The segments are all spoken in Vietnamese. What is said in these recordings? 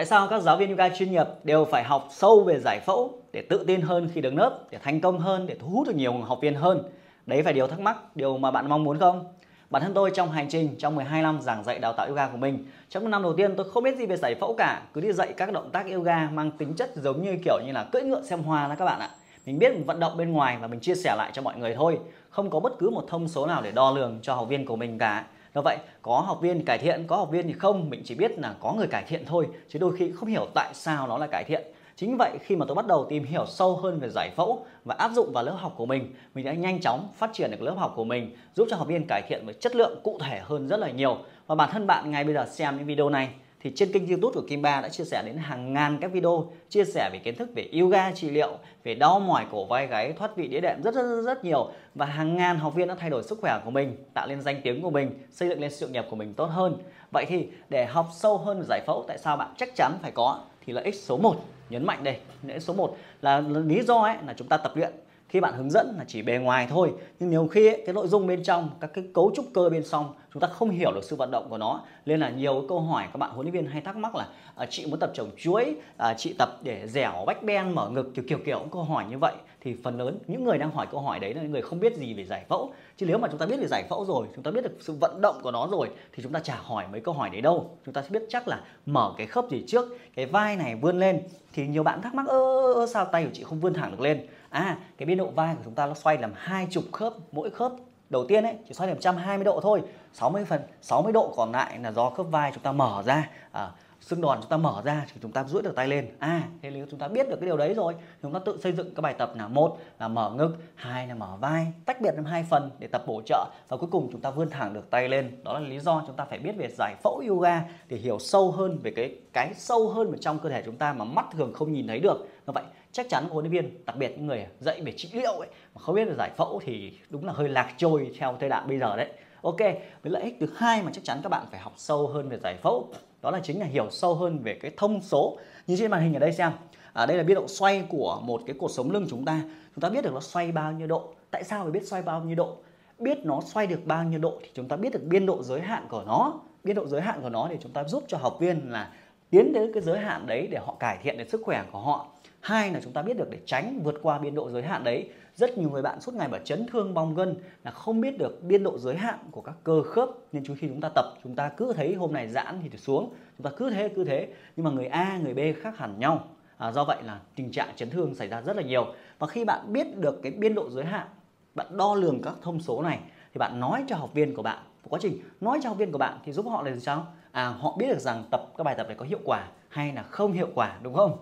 Tại sao các giáo viên yoga chuyên nghiệp đều phải học sâu về giải phẫu để tự tin hơn khi đứng lớp, để thành công hơn, để thu hút được nhiều học viên hơn? Đấy phải điều thắc mắc, điều mà bạn mong muốn không? Bản thân tôi trong hành trình trong 12 năm giảng dạy đào tạo yoga của mình, trong năm đầu tiên tôi không biết gì về giải phẫu cả, cứ đi dạy các động tác yoga mang tính chất giống như kiểu như là cưỡi ngựa xem hoa đó các bạn ạ. Mình biết mình vận động bên ngoài và mình chia sẻ lại cho mọi người thôi, không có bất cứ một thông số nào để đo lường cho học viên của mình cả. Do vậy, có học viên cải thiện, có học viên thì không, mình chỉ biết là có người cải thiện thôi, chứ đôi khi không hiểu tại sao nó là cải thiện. Chính vậy khi mà tôi bắt đầu tìm hiểu sâu hơn về giải phẫu và áp dụng vào lớp học của mình, mình đã nhanh chóng phát triển được lớp học của mình, giúp cho học viên cải thiện về chất lượng cụ thể hơn rất là nhiều. Và bản thân bạn ngay bây giờ xem những video này thì trên kênh youtube của Kim Ba đã chia sẻ đến hàng ngàn các video chia sẻ về kiến thức về yoga trị liệu, về đau mỏi cổ vai gáy, thoát vị đĩa đệm rất, rất rất rất nhiều và hàng ngàn học viên đã thay đổi sức khỏe của mình, tạo lên danh tiếng của mình, xây dựng lên sự nghiệp của mình tốt hơn. Vậy thì để học sâu hơn giải phẫu tại sao bạn chắc chắn phải có thì lợi ích số 1 nhấn mạnh đây, lợi ích số 1 là lý do ấy là chúng ta tập luyện khi bạn hướng dẫn là chỉ bề ngoài thôi nhưng nhiều khi ấy, cái nội dung bên trong các cái cấu trúc cơ bên trong chúng ta không hiểu được sự vận động của nó. Nên là nhiều câu hỏi các bạn huấn luyện viên hay thắc mắc là à, chị muốn tập trồng chuối à, chị tập để dẻo bách ben mở ngực kiểu kiểu kiểu câu hỏi như vậy thì phần lớn những người đang hỏi câu hỏi đấy là những người không biết gì về giải phẫu. Chứ nếu mà chúng ta biết về giải phẫu rồi chúng ta biết được sự vận động của nó rồi thì chúng ta chả hỏi mấy câu hỏi đấy đâu. Chúng ta sẽ biết chắc là mở cái khớp gì trước cái vai này vươn lên. Thì nhiều bạn thắc mắc ơ, ơ sao tay của chị không vươn thẳng được lên? À cái biên độ vai của chúng ta nó xoay làm hai chục khớp mỗi khớp đầu tiên ấy chỉ xoay làm 120 độ thôi. 60 phần 60 độ còn lại là do khớp vai chúng ta mở ra. À, xương đòn chúng ta mở ra thì chúng ta duỗi được tay lên. À thế nếu chúng ta biết được cái điều đấy rồi. Chúng ta tự xây dựng các bài tập là một là mở ngực, hai là mở vai, tách biệt làm hai phần để tập bổ trợ và cuối cùng chúng ta vươn thẳng được tay lên. Đó là lý do chúng ta phải biết về giải phẫu yoga để hiểu sâu hơn về cái cái sâu hơn ở trong cơ thể chúng ta mà mắt thường không nhìn thấy được. Như vậy, chắc chắn huấn luyện viên, đặc biệt những người dạy về trị liệu ấy, mà không biết về giải phẫu thì đúng là hơi lạc trôi theo thời đại bây giờ đấy ok với lợi ích thứ hai mà chắc chắn các bạn phải học sâu hơn về giải phẫu đó là chính là hiểu sâu hơn về cái thông số. Như trên màn hình ở đây xem à, đây là biên độ xoay của một cái cột sống lưng chúng ta. Chúng ta biết được nó xoay bao nhiêu độ. Tại sao phải biết xoay bao nhiêu độ? Biết nó xoay được bao nhiêu độ thì chúng ta biết được biên độ giới hạn của nó. Biên độ giới hạn của nó để chúng ta giúp cho học viên là tiến đến cái giới hạn đấy để họ cải thiện được sức khỏe của họ hai là chúng ta biết được để tránh vượt qua biên độ giới hạn đấy rất nhiều người bạn suốt ngày bảo chấn thương bong gân là không biết được biên độ giới hạn của các cơ khớp. Nên khi chúng ta tập chúng ta cứ thấy hôm này giãn thì xuống chúng ta cứ thế cứ thế. Nhưng mà người A người B khác hẳn nhau. À, do vậy là tình trạng chấn thương xảy ra rất là nhiều. Và khi bạn biết được cái biên độ giới hạn bạn đo lường các thông số này thì bạn nói cho học viên của bạn quá trình. Nói cho học viên của bạn thì giúp họ là sao? À họ biết được rằng tập các bài tập này có hiệu quả hay là không hiệu quả đúng không?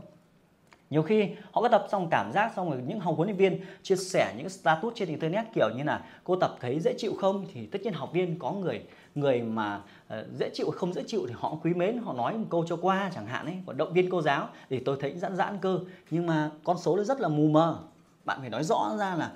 Nhiều khi họ có tập xong cảm giác xong rồi những học huấn luyện viên chia sẻ những status trên internet kiểu như là cô tập thấy dễ chịu không thì tất nhiên học viên có người người mà uh, dễ chịu không dễ chịu thì họ quý mến họ nói một câu cho qua chẳng hạn ấy còn động viên cô giáo thì tôi thấy giãn giãn cơ. Nhưng mà con số nó rất là mù mờ. Bạn phải nói rõ ra là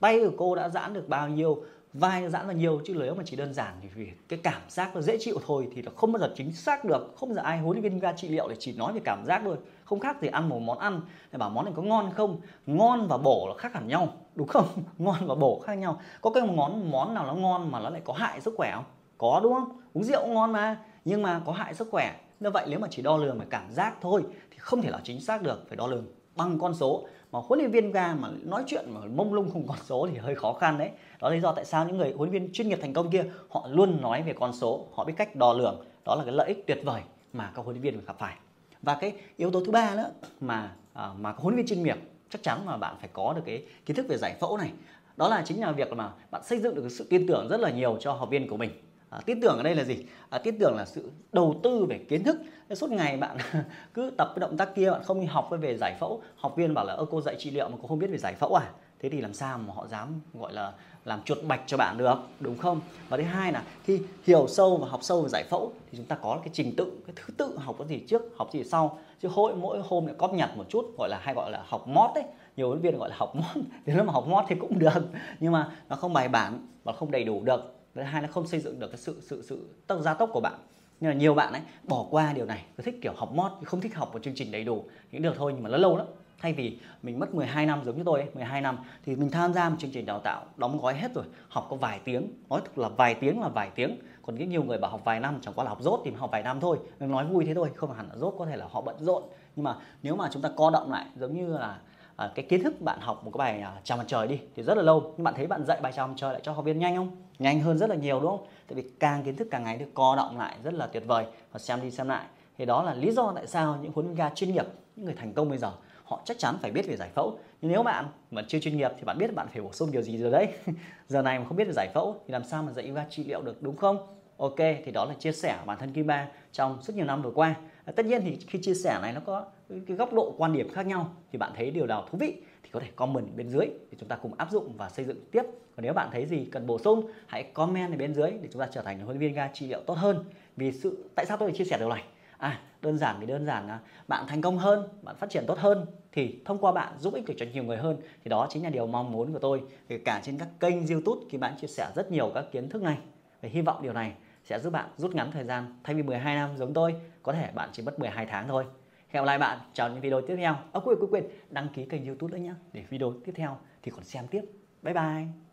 tay của cô đã giãn được bao nhiêu vai nó giãn ra nhiều, chứ nếu mà chỉ đơn giản thì vì cái cảm giác nó dễ chịu thôi thì nó không bao giờ chính xác được. Không bao giờ ai huấn luyện viên ga trị liệu để chỉ nói về cảm giác thôi. Không khác gì ăn một món ăn để bảo món này có ngon không? Ngon và bổ là khác hẳn nhau, đúng không? Ngon và bổ khác nhau. Có cái món món nào nó ngon mà nó lại có hại sức khỏe không? Có, đúng không? Uống rượu ngon mà, nhưng mà có hại sức khỏe. Như vậy nếu mà chỉ đo lường về cảm giác thôi thì không thể là chính xác được, phải đo lường bằng con số mà huấn luyện viên ga mà nói chuyện mà mông lung không con số thì hơi khó khăn đấy. Đó là lý do tại sao những người huấn luyện viên chuyên nghiệp thành công kia họ luôn nói về con số họ biết cách đo lường. Đó là cái lợi ích tuyệt vời mà các huấn luyện viên gặp phải. Và cái yếu tố thứ ba nữa mà à, mà các huấn luyện viên chuyên nghiệp chắc chắn là bạn phải có được cái kiến thức về giải phẫu này. Đó là chính là việc mà bạn xây dựng được sự tin tưởng rất là nhiều cho học viên của mình à, tin tưởng ở đây là gì? À, tin tưởng là sự đầu tư về kiến thức. Suốt ngày bạn cứ tập cái động tác kia bạn không đi học về giải phẫu. Học viên bảo là ơ cô dạy trị liệu mà cô không biết về giải phẫu à? Thế thì làm sao mà họ dám gọi là làm chuột bạch cho bạn được đúng không? Và thứ hai là khi hiểu sâu và học sâu về giải phẫu thì chúng ta có cái trình tự cái thứ tự học cái gì trước học gì sau. Chứ mỗi mỗi hôm lại cóp nhặt một chút gọi là hay gọi là học mót đấy nhiều huấn viên gọi là học mót. Nếu mà học mót thì cũng được. Nhưng mà nó không bài bản và không đầy đủ được thứ hai là không xây dựng được cái sự sự sự tốc gia tốc của bạn. Nhưng là nhiều bạn ấy bỏ qua điều này cứ thích kiểu học mót không thích học một chương trình đầy đủ. Những được thôi nhưng mà nó lâu lắm. Thay vì mình mất 12 năm giống như tôi ấy, 12 năm thì mình tham gia một chương trình đào tạo đóng gói hết rồi học có vài tiếng. Nói thực là vài tiếng là vài tiếng. Còn cái nhiều người bảo học vài năm chẳng qua là học rốt thì học vài năm thôi. Mình nói vui thế thôi không hẳn là rốt có thể là họ bận rộn. Nhưng mà nếu mà chúng ta co động lại giống như là à, cái kiến thức bạn học một cái bài à, chào mặt trời đi thì rất là lâu. Nhưng bạn thấy bạn dạy bài chào mặt trời lại cho học viên nhanh không? Nhanh hơn rất là nhiều đúng không? Tại vì càng kiến thức càng ngày được co động lại rất là tuyệt vời. Và xem đi xem lại. Thì đó là lý do tại sao những huấn luyện gia chuyên nghiệp những người thành công bây giờ họ chắc chắn phải biết về giải phẫu. Nhưng nếu bạn mà chưa chuyên nghiệp thì bạn biết bạn phải bổ sung điều gì rồi đấy. Giờ này mà không biết về giải phẫu thì làm sao mà dạy yoga trị liệu được đúng không? Ok thì đó là chia sẻ bản thân Kim Ba trong rất nhiều năm vừa qua. Ờ, tất nhiên thì khi chia sẻ này nó có cái góc độ quan điểm khác nhau, thì bạn thấy điều nào thú vị thì có thể comment bên dưới để chúng ta cùng áp dụng và xây dựng tiếp. Còn nếu bạn thấy gì cần bổ sung, hãy comment ở bên dưới để chúng ta trở thành huấn luyện viên ga trị liệu tốt hơn. Vì sự, tại sao tôi lại chia sẻ điều này? À đơn giản thì đơn giản là bạn thành công hơn, bạn phát triển tốt hơn, thì thông qua bạn giúp ích được cho nhiều người hơn, thì đó chính là điều mong muốn của tôi. Kể cả trên các kênh youtube khi bạn chia sẻ rất nhiều các kiến thức này. Và hy vọng điều này sẽ giúp bạn rút ngắn thời gian thay vì 12 năm giống tôi. Có thể bạn chỉ mất 12 tháng thôi. Hẹn gặp lại bạn trong những video tiếp theo. À, quên quên quên đăng ký kênh youtube nữa nhé để video tiếp theo thì còn xem tiếp. Bye bye.